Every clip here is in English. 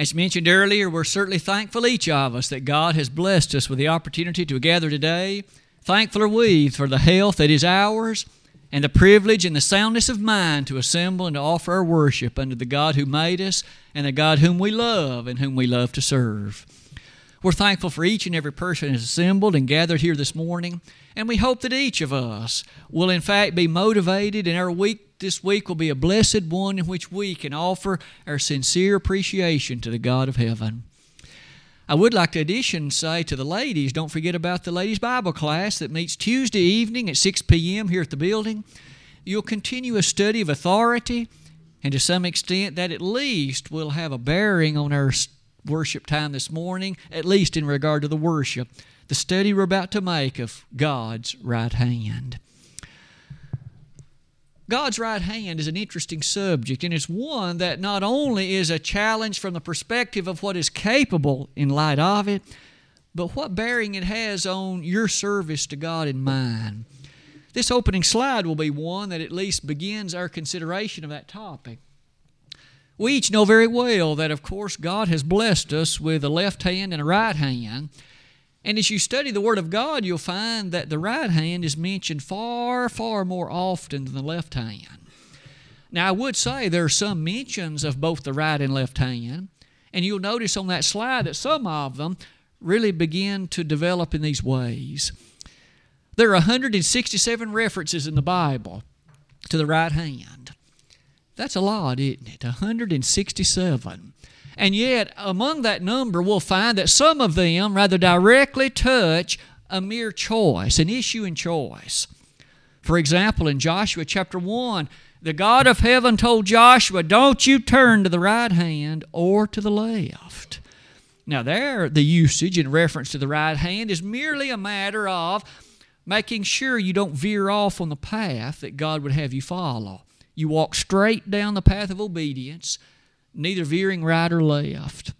As mentioned earlier, we're certainly thankful, each of us, that God has blessed us with the opportunity to gather today. Thankful are we for the health that is ours and the privilege and the soundness of mind to assemble and to offer our worship unto the God who made us and the God whom we love and whom we love to serve. We're thankful for each and every person who is assembled and gathered here this morning, and we hope that each of us will, in fact, be motivated, and our week this week will be a blessed one in which we can offer our sincere appreciation to the God of heaven. I would like to addition say to the ladies, don't forget about the ladies' Bible class that meets Tuesday evening at 6 p.m. here at the building. You'll continue a study of authority, and to some extent, that at least will have a bearing on our worship time this morning, at least in regard to the worship, the study we're about to make of God's right hand. God's right hand is an interesting subject, and it's one that not only is a challenge from the perspective of what is capable in light of it, but what bearing it has on your service to God and mine. This opening slide will be one that at least begins our consideration of that topic. We each know very well that, of course, God has blessed us with a left hand and a right hand. And as you study the Word of God, you'll find that the right hand is mentioned far, far more often than the left hand. Now, I would say there are some mentions of both the right and left hand, and you'll notice on that slide that some of them really begin to develop in these ways. There are 167 references in the Bible to the right hand. That's a lot, isn't it? 167. And yet, among that number, we'll find that some of them rather directly touch a mere choice, an issue in choice. For example, in Joshua chapter 1, the God of heaven told Joshua, Don't you turn to the right hand or to the left. Now, there, the usage in reference to the right hand is merely a matter of making sure you don't veer off on the path that God would have you follow. You walk straight down the path of obedience neither veering right or left.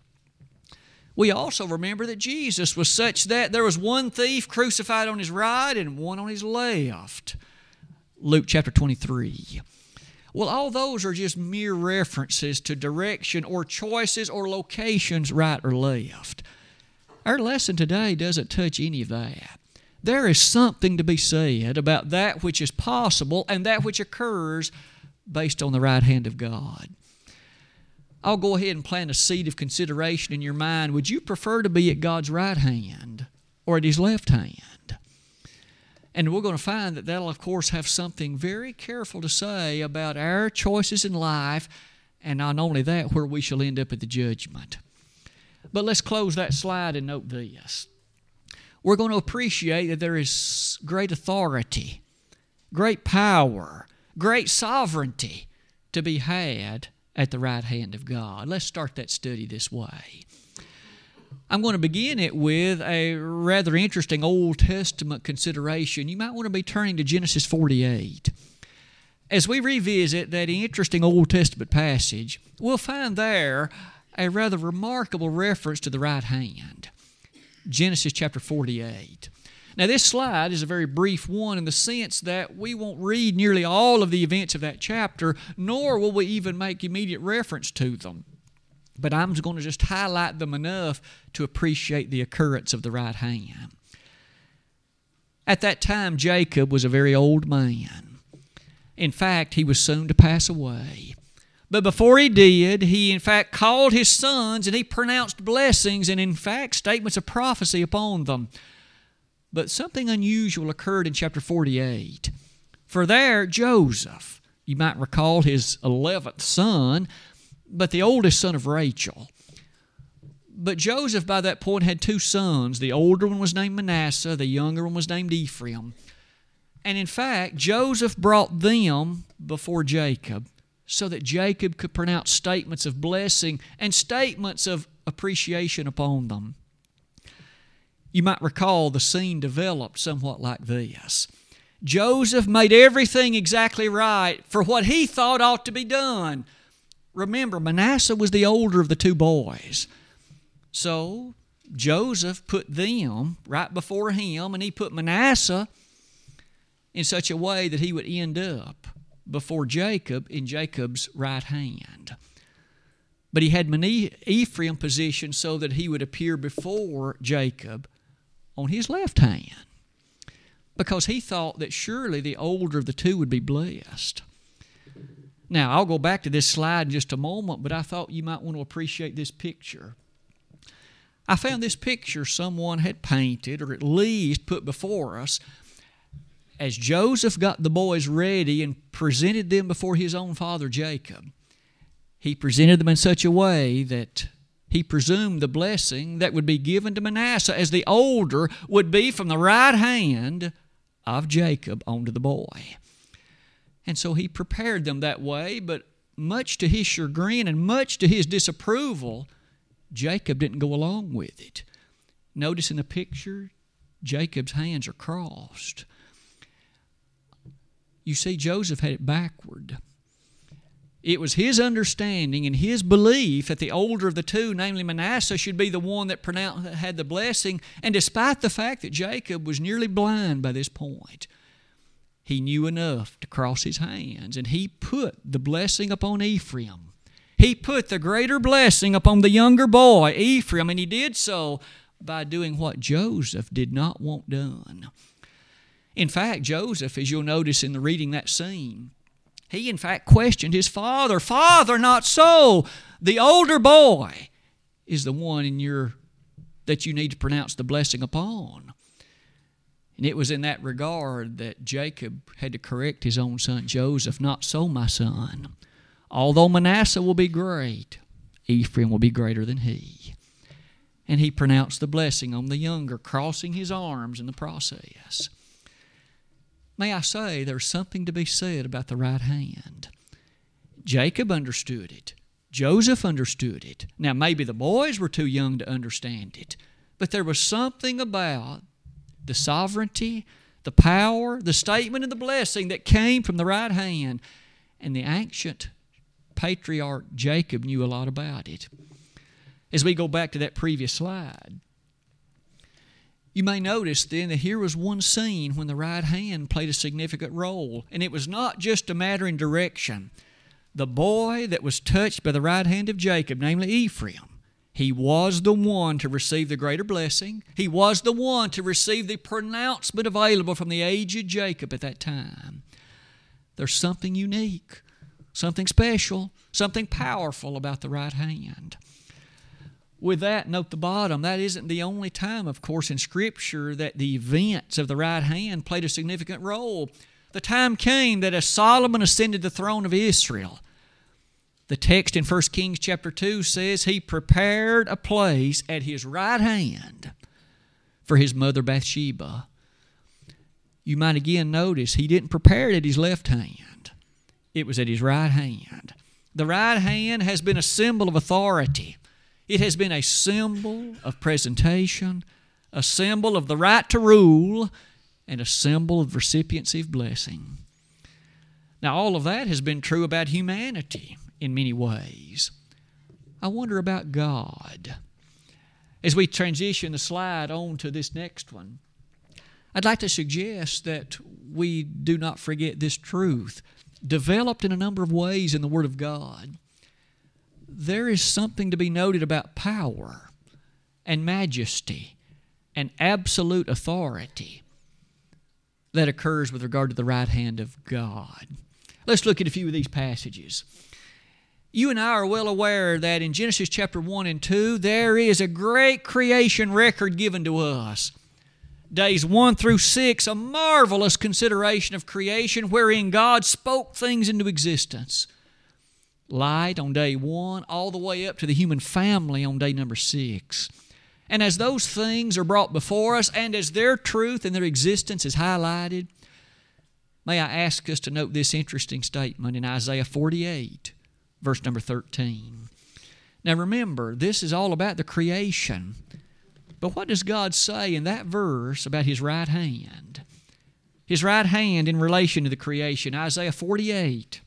We also remember that Jesus was such that there was one thief crucified on his right and one on his left. Luke chapter 23. Well, all those are just mere references to direction or choices or locations, right or left. Our lesson today doesn't touch any of that. There is something to be said about that which is possible and that which occurs based on the right hand of God. I'll go ahead and plant a seed of consideration in your mind. Would you prefer to be at God's right hand or at His left hand? And we're going to find that that'll, of course, have something very careful to say about our choices in life, and not only that, where we shall end up at the judgment. But let's close that slide and note this. We're going to appreciate that there is great authority, great power, great sovereignty to be had at the right hand of God. Let's start that study this way. I'm going to begin it with a rather interesting Old Testament consideration. You might want to be turning to Genesis 48. As we revisit that interesting Old Testament passage, we'll find there a rather remarkable reference to the right hand. Genesis chapter 48. Now, this slide is a very brief one in the sense that we won't read nearly all of the events of that chapter, nor will we even make immediate reference to them. But I'm going to just highlight them enough to appreciate the occurrence of the right hand. At that time, Jacob was a very old man. In fact, he was soon to pass away. But before he did, he in fact called his sons and he pronounced blessings and in fact statements of prophecy upon them. But something unusual occurred in chapter 48. For there, Joseph, you might recall his 11th son, but the oldest son of Rachel. But Joseph, by that point, had two sons. The older one was named Manasseh, the younger one was named Ephraim. And in fact, Joseph brought them before Jacob so that Jacob could pronounce statements of blessing and statements of appreciation upon them. You might recall the scene developed somewhat like this. Joseph made everything exactly right for what he thought ought to be done. Remember, Manasseh was the older of the two boys. So Joseph put them right before him, and he put Manasseh in such a way that he would end up before Jacob in Jacob's right hand. But he had Ephraim positioned so that he would appear before Jacob on his left hand because he thought that surely the older of the two would be blessed. Now, I'll go back to this slide in just a moment, but I thought you might want to appreciate this picture. I found this picture someone had painted, or at least put before us, as Joseph got the boys ready and presented them before his own father Jacob. He presented them in such a way that he presumed the blessing that would be given to Manasseh as the older would be from the right hand of Jacob onto the boy. And so he prepared them that way, but much to his chagrin and much to his disapproval, Jacob didn't go along with it. Notice in the picture, Jacob's hands are crossed. You see, Joseph had it backward. It was his understanding and his belief that the older of the two, namely Manasseh, should be the one that had the blessing. And despite the fact that Jacob was nearly blind by this point, he knew enough to cross his hands, and he put the blessing upon Ephraim. He put the greater blessing upon the younger boy, Ephraim, and he did so by doing what Joseph did not want done. In fact, Joseph, as you'll notice in the reading that scene, he, in fact, questioned his father. Father, not so. The older boy is the one in your that you need to pronounce the blessing upon. And it was in that regard that Jacob had to correct his own son Joseph. Not so, my son. Although Manasseh will be great, Ephraim will be greater than he. And he pronounced the blessing on the younger, crossing his arms in the process. May I say, there's something to be said about the right hand. Jacob understood it. Joseph understood it. Now, maybe the boys were too young to understand it, but there was something about the sovereignty, the power, the statement, and the blessing that came from the right hand. And the ancient patriarch Jacob knew a lot about it. As we go back to that previous slide, you may notice then that here was one scene when the right hand played a significant role, and it was not just a matter in direction. The boy that was touched by the right hand of Jacob, namely Ephraim, he was the one to receive the greater blessing. He was the one to receive the pronouncement available from the aged Jacob at that time. There's something unique, something special, something powerful about the right hand with that, note the bottom, that isn't the only time, of course, in Scripture that the events of the right hand played a significant role. The time came that as Solomon ascended the throne of Israel, the text in 1 Kings chapter 2 says he prepared a place at his right hand for his mother Bathsheba. You might again notice he didn't prepare it at his left hand, it was at his right hand. The right hand has been a symbol of authority. It has been a symbol of presentation, a symbol of the right to rule, and a symbol of recipiency of blessing. Now, all of that has been true about humanity in many ways. I wonder about God. As we transition the slide on to this next one, I'd like to suggest that we do not forget this truth, developed in a number of ways in the Word of God there is something to be noted about power and majesty and absolute authority that occurs with regard to the right hand of God. Let's look at a few of these passages. You and I are well aware that in Genesis chapter 1 and 2, there is a great creation record given to us. Days 1 through 6, a marvelous consideration of creation wherein God spoke things into existence light on day one, all the way up to the human family on day number six. And as those things are brought before us, and as their truth and their existence is highlighted, may I ask us to note this interesting statement in Isaiah 48, verse number 13. Now remember, this is all about the creation. But what does God say in that verse about His right hand? His right hand in relation to the creation. Isaiah 48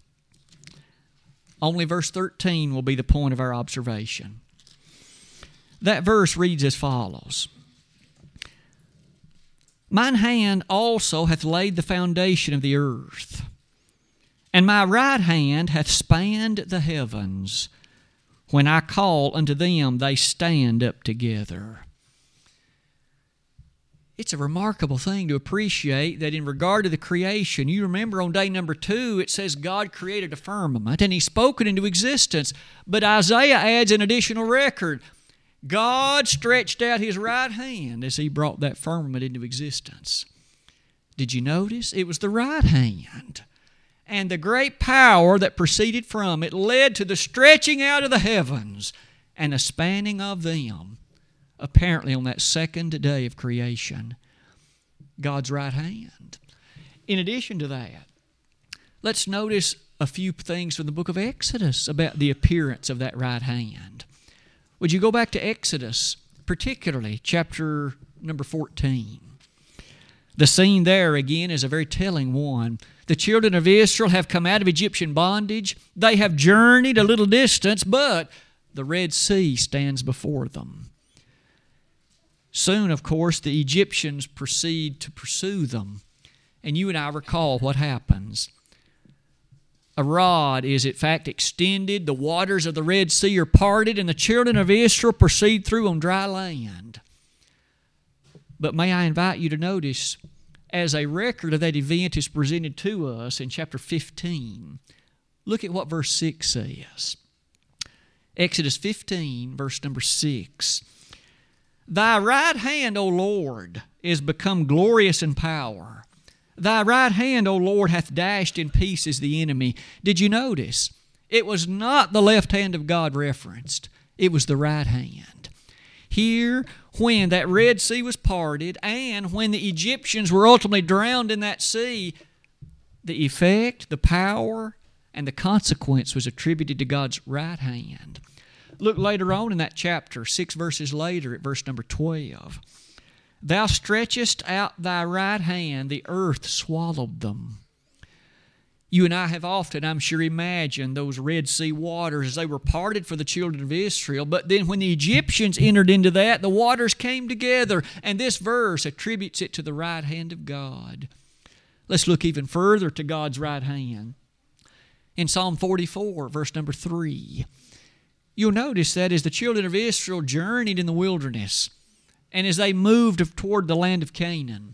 only verse 13 will be the point of our observation. That verse reads as follows Mine hand also hath laid the foundation of the earth, and my right hand hath spanned the heavens. When I call unto them, they stand up together. It's a remarkable thing to appreciate that in regard to the creation, you remember on day number two, it says God created a firmament and He spoke it into existence. But Isaiah adds an additional record God stretched out His right hand as He brought that firmament into existence. Did you notice? It was the right hand. And the great power that proceeded from it led to the stretching out of the heavens and a spanning of them apparently on that second day of creation, God's right hand. In addition to that, let's notice a few things from the book of Exodus about the appearance of that right hand. Would you go back to Exodus, particularly chapter number 14? The scene there, again, is a very telling one. The children of Israel have come out of Egyptian bondage. They have journeyed a little distance, but the Red Sea stands before them. Soon, of course, the Egyptians proceed to pursue them. And you and I recall what happens. A rod is, in fact, extended, the waters of the Red Sea are parted, and the children of Israel proceed through on dry land. But may I invite you to notice, as a record of that event is presented to us in chapter 15, look at what verse 6 says. Exodus 15, verse number 6. Thy right hand, O Lord, is become glorious in power. Thy right hand, O Lord, hath dashed in pieces the enemy. Did you notice? It was not the left hand of God referenced, it was the right hand. Here, when that Red Sea was parted and when the Egyptians were ultimately drowned in that sea, the effect, the power, and the consequence was attributed to God's right hand. Look later on in that chapter, six verses later, at verse number 12. Thou stretchest out thy right hand, the earth swallowed them. You and I have often, I'm sure, imagined those Red Sea waters as they were parted for the children of Israel. But then when the Egyptians entered into that, the waters came together. And this verse attributes it to the right hand of God. Let's look even further to God's right hand. In Psalm 44, verse number 3. You'll notice that as the children of Israel journeyed in the wilderness and as they moved toward the land of Canaan,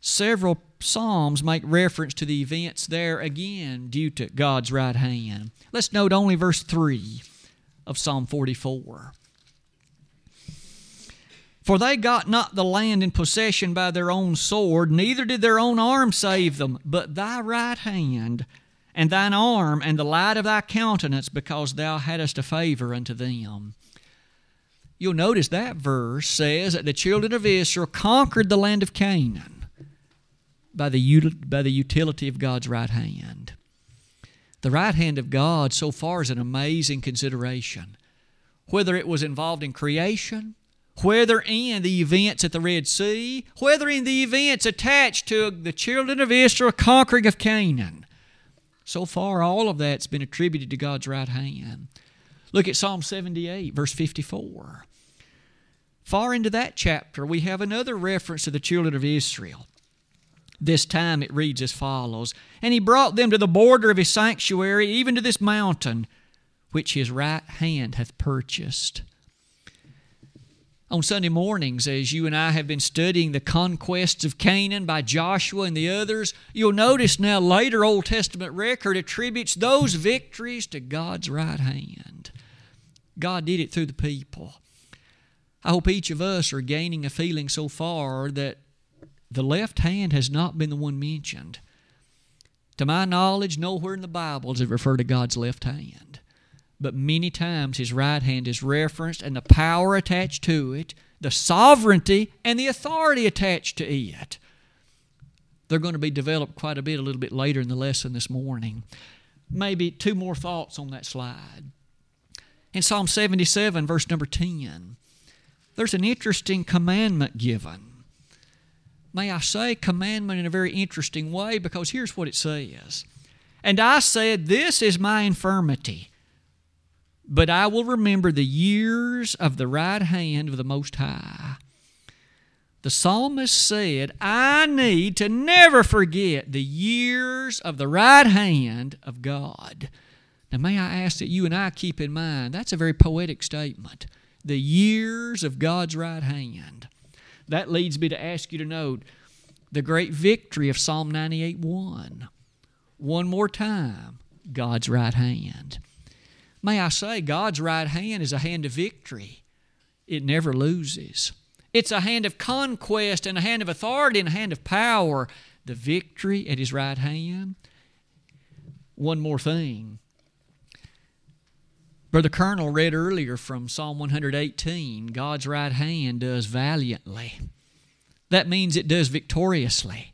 several Psalms make reference to the events there again due to God's right hand. Let's note only verse 3 of Psalm 44. For they got not the land in possession by their own sword, neither did their own arm save them, but thy right hand and thine arm and the light of thy countenance, because thou hadst a favor unto them. You'll notice that verse says that the children of Israel conquered the land of Canaan by the, by the utility of God's right hand. The right hand of God, so far, is an amazing consideration. Whether it was involved in creation, whether in the events at the Red Sea, whether in the events attached to the children of Israel conquering of Canaan, so far, all of that's been attributed to God's right hand. Look at Psalm 78, verse 54. Far into that chapter, we have another reference to the children of Israel. This time it reads as follows And he brought them to the border of his sanctuary, even to this mountain, which his right hand hath purchased on Sunday mornings, as you and I have been studying the conquests of Canaan by Joshua and the others, you'll notice now later Old Testament record attributes those victories to God's right hand. God did it through the people. I hope each of us are gaining a feeling so far that the left hand has not been the one mentioned. To my knowledge, nowhere in the Bible does it refer to God's left hand but many times his right hand is referenced and the power attached to it, the sovereignty and the authority attached to it. They're going to be developed quite a bit a little bit later in the lesson this morning. Maybe two more thoughts on that slide. In Psalm 77, verse number 10, there's an interesting commandment given. May I say commandment in a very interesting way because here's what it says. And I said, This is my infirmity but I will remember the years of the right hand of the Most High. The psalmist said, I need to never forget the years of the right hand of God. Now, may I ask that you and I keep in mind that's a very poetic statement. The years of God's right hand. That leads me to ask you to note the great victory of Psalm 98 1. One more time, God's right hand. May I say, God's right hand is a hand of victory, it never loses. It's a hand of conquest and a hand of authority and a hand of power. The victory at His right hand. One more thing. Brother Colonel read earlier from Psalm 118 God's right hand does valiantly. That means it does victoriously,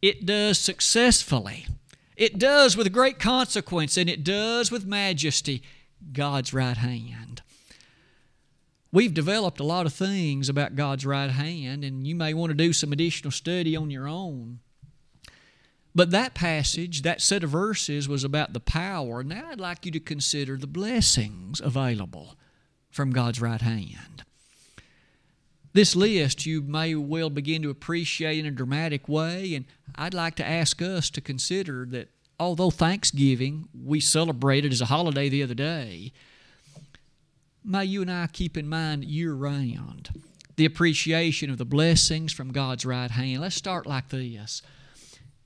it does successfully, it does with great consequence, and it does with majesty. God's right hand. We've developed a lot of things about God's right hand, and you may want to do some additional study on your own. But that passage, that set of verses, was about the power. Now I'd like you to consider the blessings available from God's right hand. This list you may well begin to appreciate in a dramatic way, and I'd like to ask us to consider that although Thanksgiving we celebrated as a holiday the other day, may you and I keep in mind year round the appreciation of the blessings from God's right hand. Let's start like this.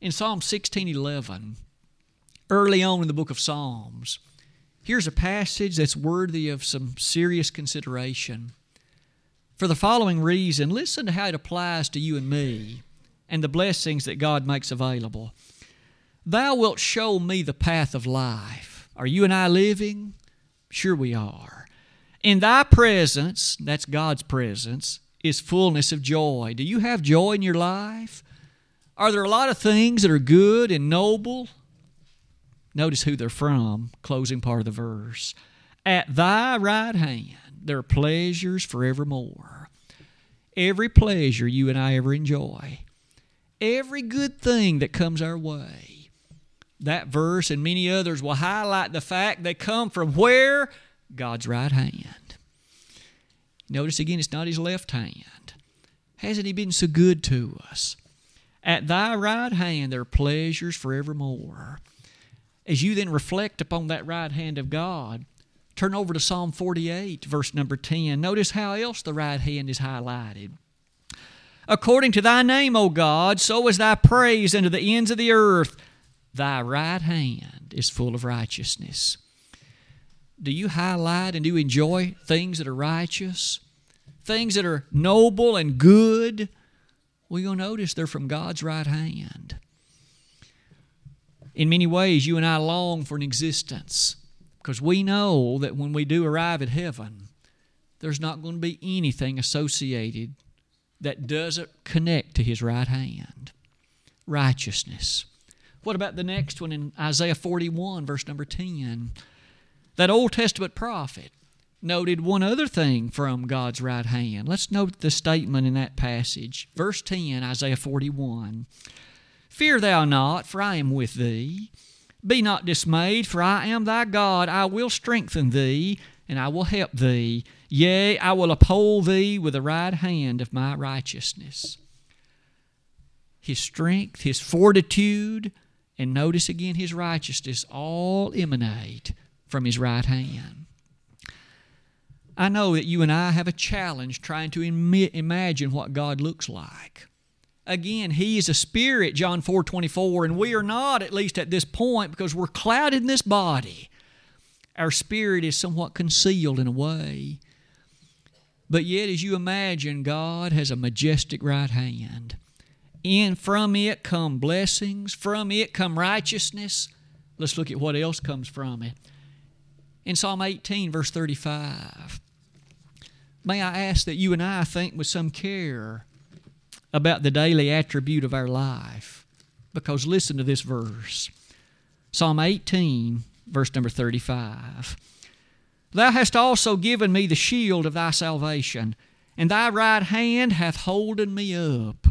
In Psalm 16:11, early on in the book of Psalms, here's a passage that's worthy of some serious consideration. For the following reason, listen to how it applies to you and me and the blessings that God makes available. Thou wilt show me the path of life. Are you and I living? Sure, we are. In thy presence, that's God's presence, is fullness of joy. Do you have joy in your life? Are there a lot of things that are good and noble? Notice who they're from, closing part of the verse. At thy right hand there are pleasures forevermore. Every pleasure you and I ever enjoy, every good thing that comes our way. That verse and many others will highlight the fact they come from where? God's right hand. Notice again, it's not his left hand. Hasn't he been so good to us? At thy right hand there are pleasures forevermore. As you then reflect upon that right hand of God, turn over to Psalm 48, verse number 10. Notice how else the right hand is highlighted. According to thy name, O God, so is thy praise unto the ends of the earth. Thy right hand is full of righteousness. Do you highlight and do you enjoy things that are righteous? Things that are noble and good? Well, you'll notice they're from God's right hand. In many ways, you and I long for an existence because we know that when we do arrive at heaven, there's not going to be anything associated that doesn't connect to His right hand. Righteousness. What about the next one in Isaiah 41, verse number 10? That Old Testament prophet noted one other thing from God's right hand. Let's note the statement in that passage. Verse 10, Isaiah 41. Fear thou not, for I am with thee. Be not dismayed, for I am thy God. I will strengthen thee, and I will help thee. Yea, I will uphold thee with the right hand of my righteousness. His strength, his fortitude, and notice again his righteousness all emanate from his right hand. I know that you and I have a challenge trying to Im- imagine what God looks like. Again, He is a spirit, John 4 24, and we are not, at least at this point, because we're clouded in this body. Our spirit is somewhat concealed in a way. But yet, as you imagine, God has a majestic right hand. And from it come blessings, from it come righteousness. Let's look at what else comes from it. In Psalm 18, verse 35, may I ask that you and I think with some care about the daily attribute of our life? Because listen to this verse Psalm 18, verse number 35. Thou hast also given me the shield of thy salvation, and thy right hand hath holden me up,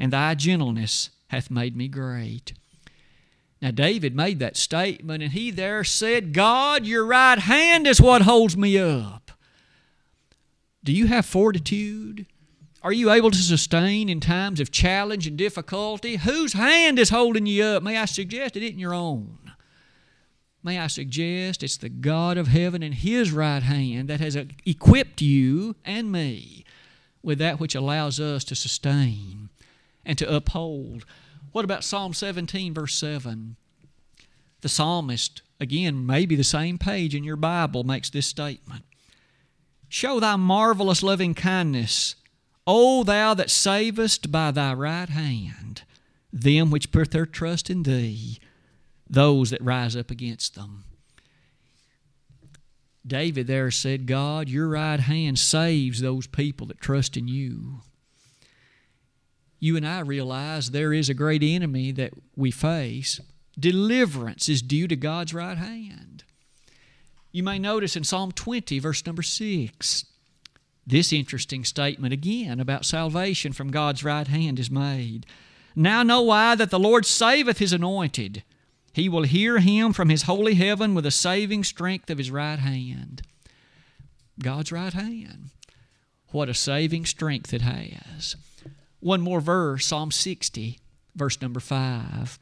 and thy gentleness hath made me great. Now, David made that statement, and he there said, God, your right hand is what holds me up. Do you have fortitude? Are you able to sustain in times of challenge and difficulty? Whose hand is holding you up? May I suggest it isn't your own. May I suggest it's the God of heaven and His right hand that has equipped you and me with that which allows us to sustain and to uphold. What about Psalm 17, verse 7? The psalmist, again, maybe the same page in your Bible, makes this statement Show thy marvelous loving kindness, O thou that savest by thy right hand them which put their trust in thee, those that rise up against them. David there said, God, your right hand saves those people that trust in you. You and I realize there is a great enemy that we face. Deliverance is due to God's right hand. You may notice in Psalm 20, verse number 6, this interesting statement again about salvation from God's right hand is made. Now know I that the Lord saveth his anointed. He will hear him from his holy heaven with the saving strength of his right hand. God's right hand. What a saving strength it has. One more verse, Psalm 60, verse number 5.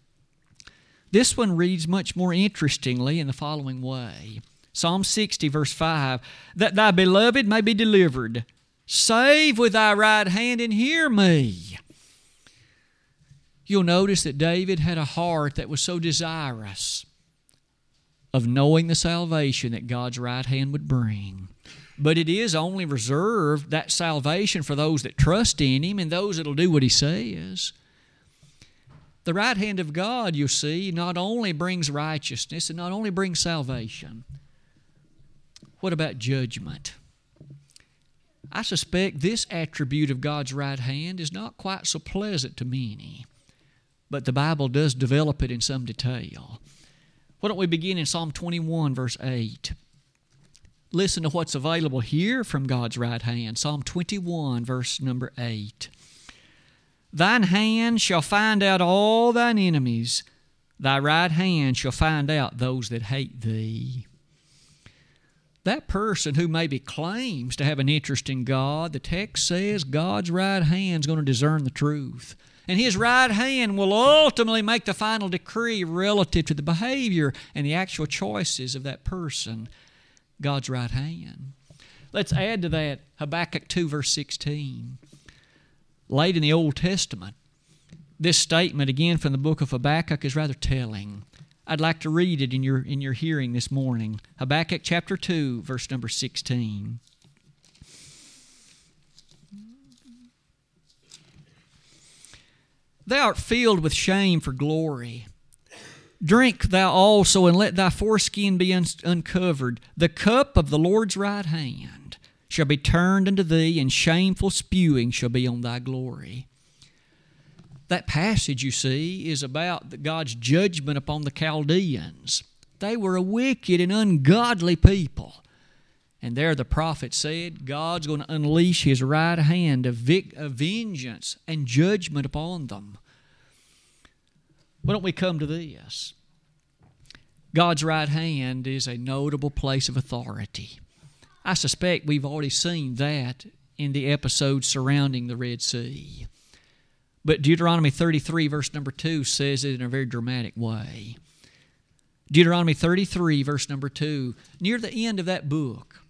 This one reads much more interestingly in the following way Psalm 60, verse 5 That thy beloved may be delivered. Save with thy right hand and hear me. You'll notice that David had a heart that was so desirous of knowing the salvation that God's right hand would bring. But it is only reserved, that salvation, for those that trust in Him and those that'll do what He says. The right hand of God, you see, not only brings righteousness and not only brings salvation. What about judgment? I suspect this attribute of God's right hand is not quite so pleasant to many but the Bible does develop it in some detail. Why don't we begin in Psalm 21, verse 8? Listen to what's available here from God's right hand. Psalm 21, verse number 8. Thine hand shall find out all thine enemies, thy right hand shall find out those that hate thee. That person who maybe claims to have an interest in God, the text says God's right hand is going to discern the truth and his right hand will ultimately make the final decree relative to the behavior and the actual choices of that person. God's right hand. Let's add to that Habakkuk 2, verse 16. Late in the Old Testament, this statement, again from the book of Habakkuk, is rather telling. I'd like to read it in your, in your hearing this morning. Habakkuk chapter 2, verse number 16. Thou art filled with shame for glory. Drink thou also, and let thy foreskin be un- uncovered. The cup of the Lord's right hand shall be turned unto thee, and shameful spewing shall be on thy glory. That passage, you see, is about God's judgment upon the Chaldeans. They were a wicked and ungodly people. And there the prophet said, God's going to unleash his right hand of, vic- of vengeance and judgment upon them. Why don't we come to this? God's right hand is a notable place of authority. I suspect we've already seen that in the episodes surrounding the Red Sea. But Deuteronomy 33, verse number 2, says it in a very dramatic way. Deuteronomy 33, verse number 2, near the end of that book,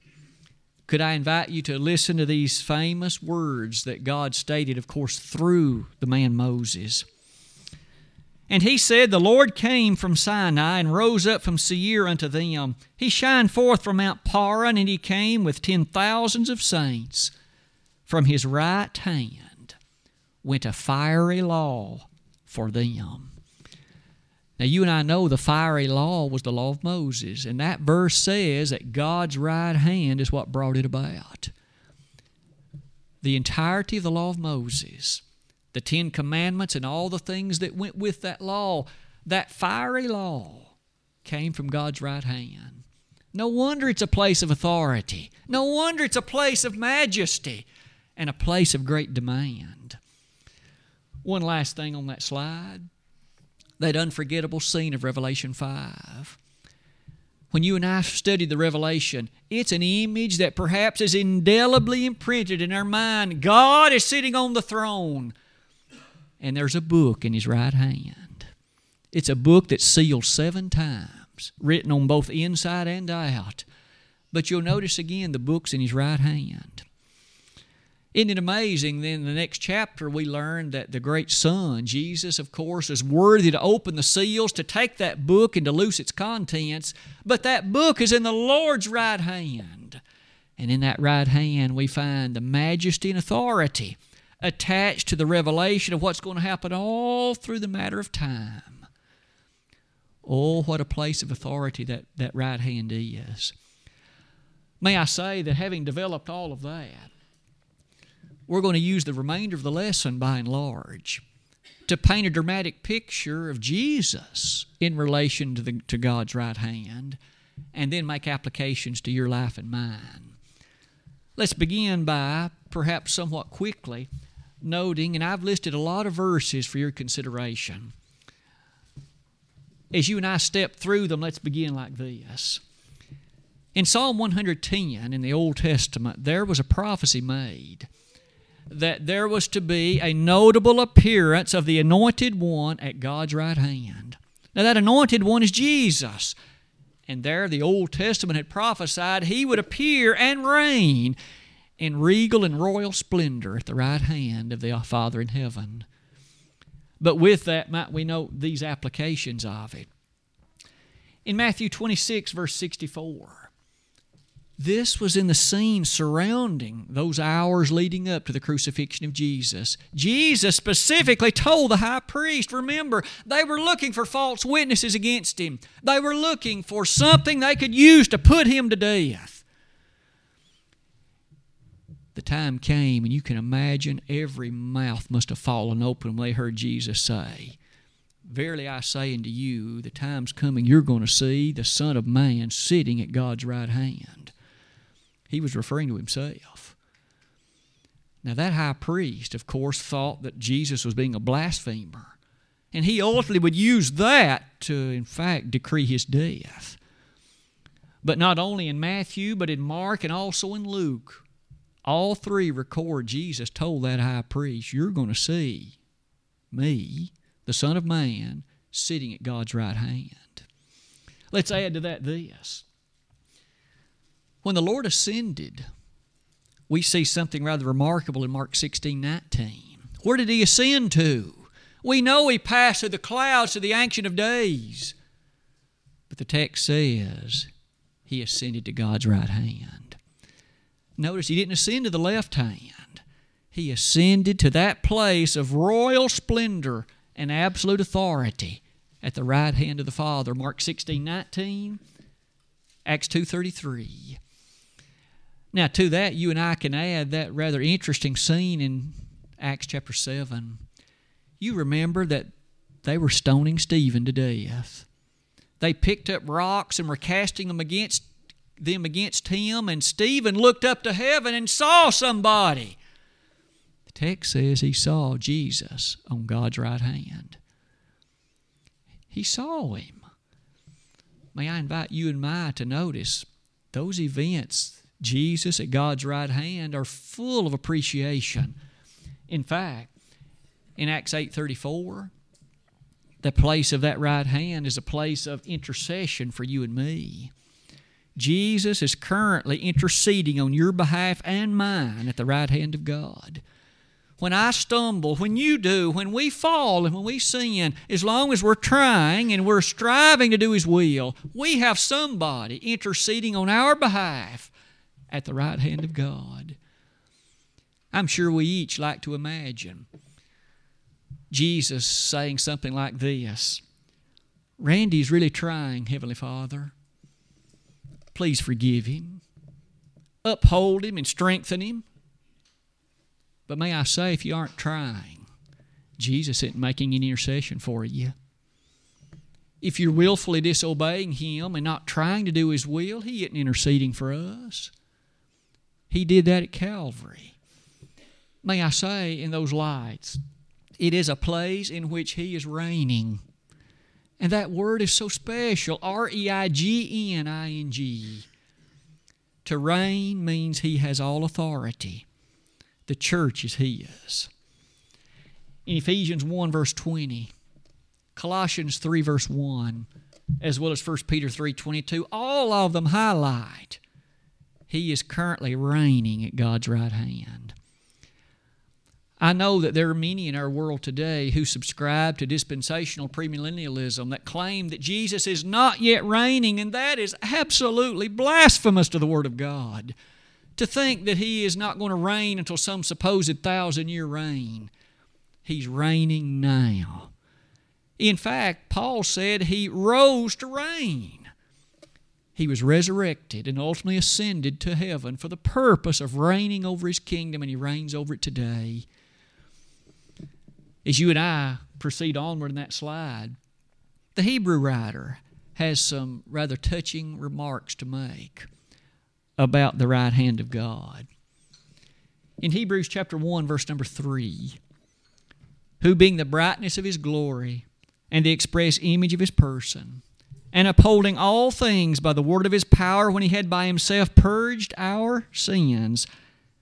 could I invite you to listen to these famous words that God stated, of course, through the man Moses? And he said, The Lord came from Sinai and rose up from Seir unto them. He shined forth from Mount Paran, and he came with ten thousands of saints. From his right hand went a fiery law for them. Now, you and I know the fiery law was the law of Moses, and that verse says that God's right hand is what brought it about. The entirety of the law of Moses, the Ten Commandments, and all the things that went with that law, that fiery law came from God's right hand. No wonder it's a place of authority. No wonder it's a place of majesty and a place of great demand. One last thing on that slide that unforgettable scene of Revelation 5. When you and I study the Revelation, it's an image that perhaps is indelibly imprinted in our mind. God is sitting on the throne, and there's a book in His right hand. It's a book that's sealed seven times. written on both inside and out. But you'll notice again the book's in his right hand. Isn't it amazing? Then, in the next chapter, we learn that the great Son, Jesus, of course, is worthy to open the seals, to take that book and to loose its contents. But that book is in the Lord's right hand. And in that right hand, we find the majesty and authority attached to the revelation of what's going to happen all through the matter of time. Oh, what a place of authority that, that right hand is. May I say that having developed all of that, we're going to use the remainder of the lesson by and large to paint a dramatic picture of Jesus in relation to, the, to God's right hand and then make applications to your life and mine. Let's begin by, perhaps somewhat quickly, noting, and I've listed a lot of verses for your consideration. As you and I step through them, let's begin like this. In Psalm 110 in the Old Testament, there was a prophecy made that there was to be a notable appearance of the anointed one at God's right hand. Now, that anointed one is Jesus. And there, the Old Testament had prophesied he would appear and reign in regal and royal splendor at the right hand of the Father in heaven. But with that, might we note these applications of it. In Matthew 26, verse 64, this was in the scene surrounding those hours leading up to the crucifixion of Jesus. Jesus specifically told the high priest, remember, they were looking for false witnesses against him. They were looking for something they could use to put him to death. The time came, and you can imagine every mouth must have fallen open when they heard Jesus say, Verily I say unto you, the time's coming you're going to see the Son of Man sitting at God's right hand. He was referring to himself. Now, that high priest, of course, thought that Jesus was being a blasphemer. And he ultimately would use that to, in fact, decree his death. But not only in Matthew, but in Mark and also in Luke, all three record Jesus told that high priest, You're going to see me, the Son of Man, sitting at God's right hand. Let's add to that this when the Lord ascended, we see something rather remarkable in Mark 16 19. Where did he ascend to? We know he passed through the clouds to the Ancient of Days. But the text says he ascended to God's right hand. Notice he didn't ascend to the left hand, he ascended to that place of royal splendor and absolute authority at the right hand of the Father. Mark 16 19, Acts 2 33. Now, to that, you and I can add that rather interesting scene in Acts chapter 7. You remember that they were stoning Stephen to death. They picked up rocks and were casting them against them against him, and Stephen looked up to heaven and saw somebody. The text says he saw Jesus on God's right hand. He saw him. May I invite you and me to notice those events Jesus at God's right hand are full of appreciation. In fact, in Acts 8:34, the place of that right hand is a place of intercession for you and me. Jesus is currently interceding on your behalf and mine at the right hand of God. When I stumble, when you do, when we fall and when we sin, as long as we're trying and we're striving to do His will, we have somebody interceding on our behalf at the right hand of God. I'm sure we each like to imagine Jesus saying something like this Randy's really trying, Heavenly Father. Please forgive him, uphold him, and strengthen him. But may I say, if you aren't trying, Jesus isn't making any intercession for you. If you're willfully disobeying Him and not trying to do His will, He isn't interceding for us. He did that at Calvary. May I say, in those lights, it is a place in which He is reigning. And that word is so special R E I G N I N G. To reign means He has all authority. The church is His. In Ephesians 1, verse 20, Colossians 3, verse 1, as well as 1 Peter 3:22, all of them highlight he is currently reigning at God's right hand. I know that there are many in our world today who subscribe to dispensational premillennialism that claim that Jesus is not yet reigning, and that is absolutely blasphemous to the Word of God. To think that He is not going to reign until some supposed thousand year reign. He's reigning now. In fact, Paul said He rose to reign. He was resurrected and ultimately ascended to heaven for the purpose of reigning over His kingdom, and He reigns over it today as you and I proceed onward in that slide, the Hebrew writer has some rather touching remarks to make about the right hand of God. In Hebrews chapter 1, verse number 3, who being the brightness of his glory and the express image of his person, and upholding all things by the word of his power, when he had by himself purged our sins,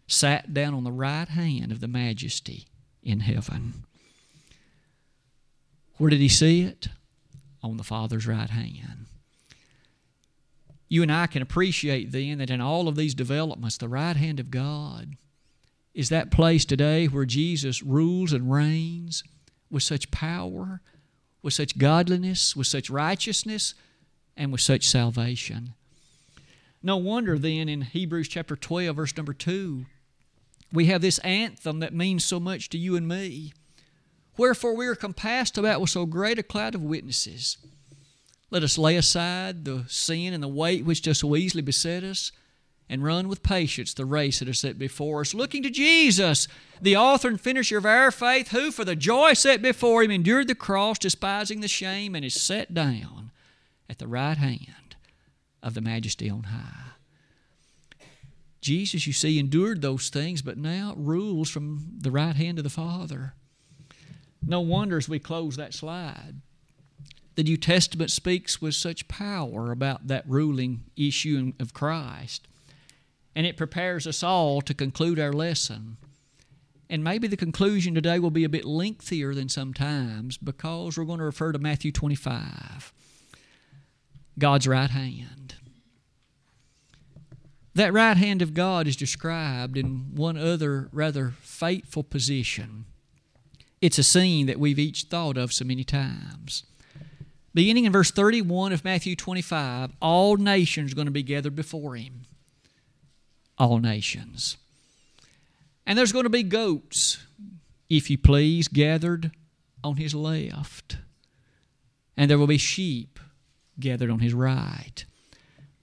sat down on the right hand of the majesty in heaven. Where did he see it? On the Father's right hand. You and I can appreciate then that in all of these developments, the right hand of God is that place today where Jesus rules and reigns with such power, with such godliness, with such righteousness, and with such salvation. No wonder then in Hebrews chapter 12, verse number 2, we have this anthem that means so much to you and me. Wherefore we are compassed about with so great a cloud of witnesses. Let us lay aside the sin and the weight which does so easily beset us, and run with patience the race that is set before us, looking to Jesus, the author and finisher of our faith, who for the joy set before him endured the cross, despising the shame, and is set down at the right hand of the majesty on high. Jesus, you see, endured those things, but now rules from the right hand of the Father. No wonder as we close that slide, the New Testament speaks with such power about that ruling issue of Christ. And it prepares us all to conclude our lesson. And maybe the conclusion today will be a bit lengthier than sometimes because we're going to refer to Matthew 25, God's right hand. That right hand of God is described in one other rather fateful position it's a scene that we've each thought of so many times. Beginning in verse 31 of Matthew 25, all nations are going to be gathered before him. All nations. And there's going to be goats, if you please, gathered on his left. And there will be sheep gathered on his right.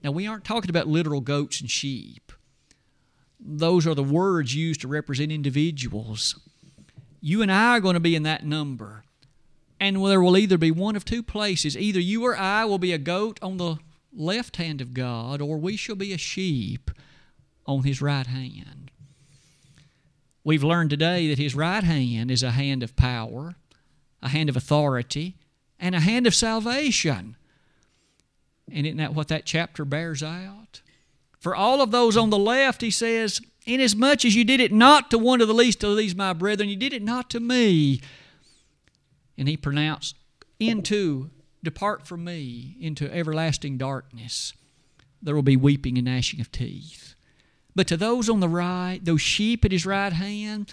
Now, we aren't talking about literal goats and sheep. Those are the words used to represent individuals you and I are going to be in that number. And there will either be one of two places. Either you or I will be a goat on the left hand of God, or we shall be a sheep on His right hand. We've learned today that His right hand is a hand of power, a hand of authority, and a hand of salvation. And isn't that what that chapter bears out? For all of those on the left, he says, Inasmuch as you did it not to one of the least of these, my brethren, you did it not to me. And he pronounced, Into, depart from me, into everlasting darkness. There will be weeping and gnashing of teeth. But to those on the right, those sheep at his right hand,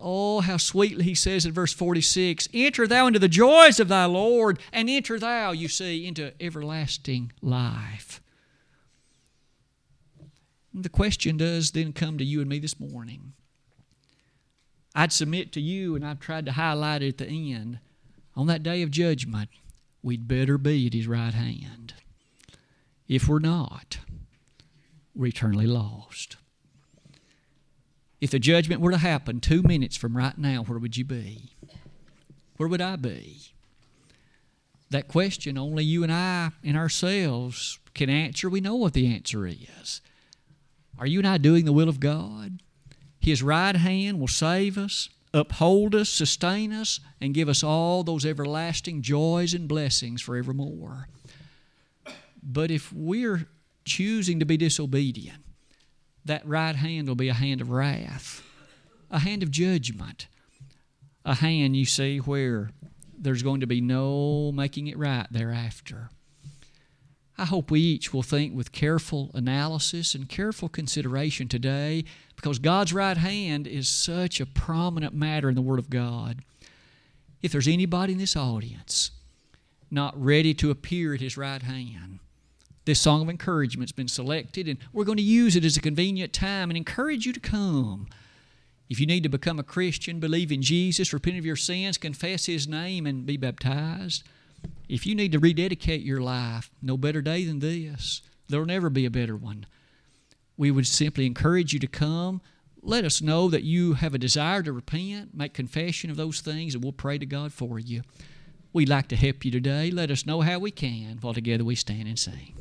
oh, how sweetly he says in verse 46 Enter thou into the joys of thy Lord, and enter thou, you see, into everlasting life. The question does then come to you and me this morning. I'd submit to you, and I've tried to highlight it at the end. On that day of judgment, we'd better be at His right hand. If we're not, we're eternally lost. If the judgment were to happen two minutes from right now, where would you be? Where would I be? That question only you and I and ourselves can answer. We know what the answer is. Are you and I doing the will of God? His right hand will save us, uphold us, sustain us, and give us all those everlasting joys and blessings forevermore. But if we're choosing to be disobedient, that right hand will be a hand of wrath, a hand of judgment, a hand, you see, where there's going to be no making it right thereafter. I hope we each will think with careful analysis and careful consideration today because God's right hand is such a prominent matter in the Word of God. If there's anybody in this audience not ready to appear at His right hand, this song of encouragement has been selected, and we're going to use it as a convenient time and encourage you to come. If you need to become a Christian, believe in Jesus, repent of your sins, confess His name, and be baptized. If you need to rededicate your life, no better day than this. There'll never be a better one. We would simply encourage you to come. Let us know that you have a desire to repent, make confession of those things, and we'll pray to God for you. We'd like to help you today. Let us know how we can while together we stand and sing.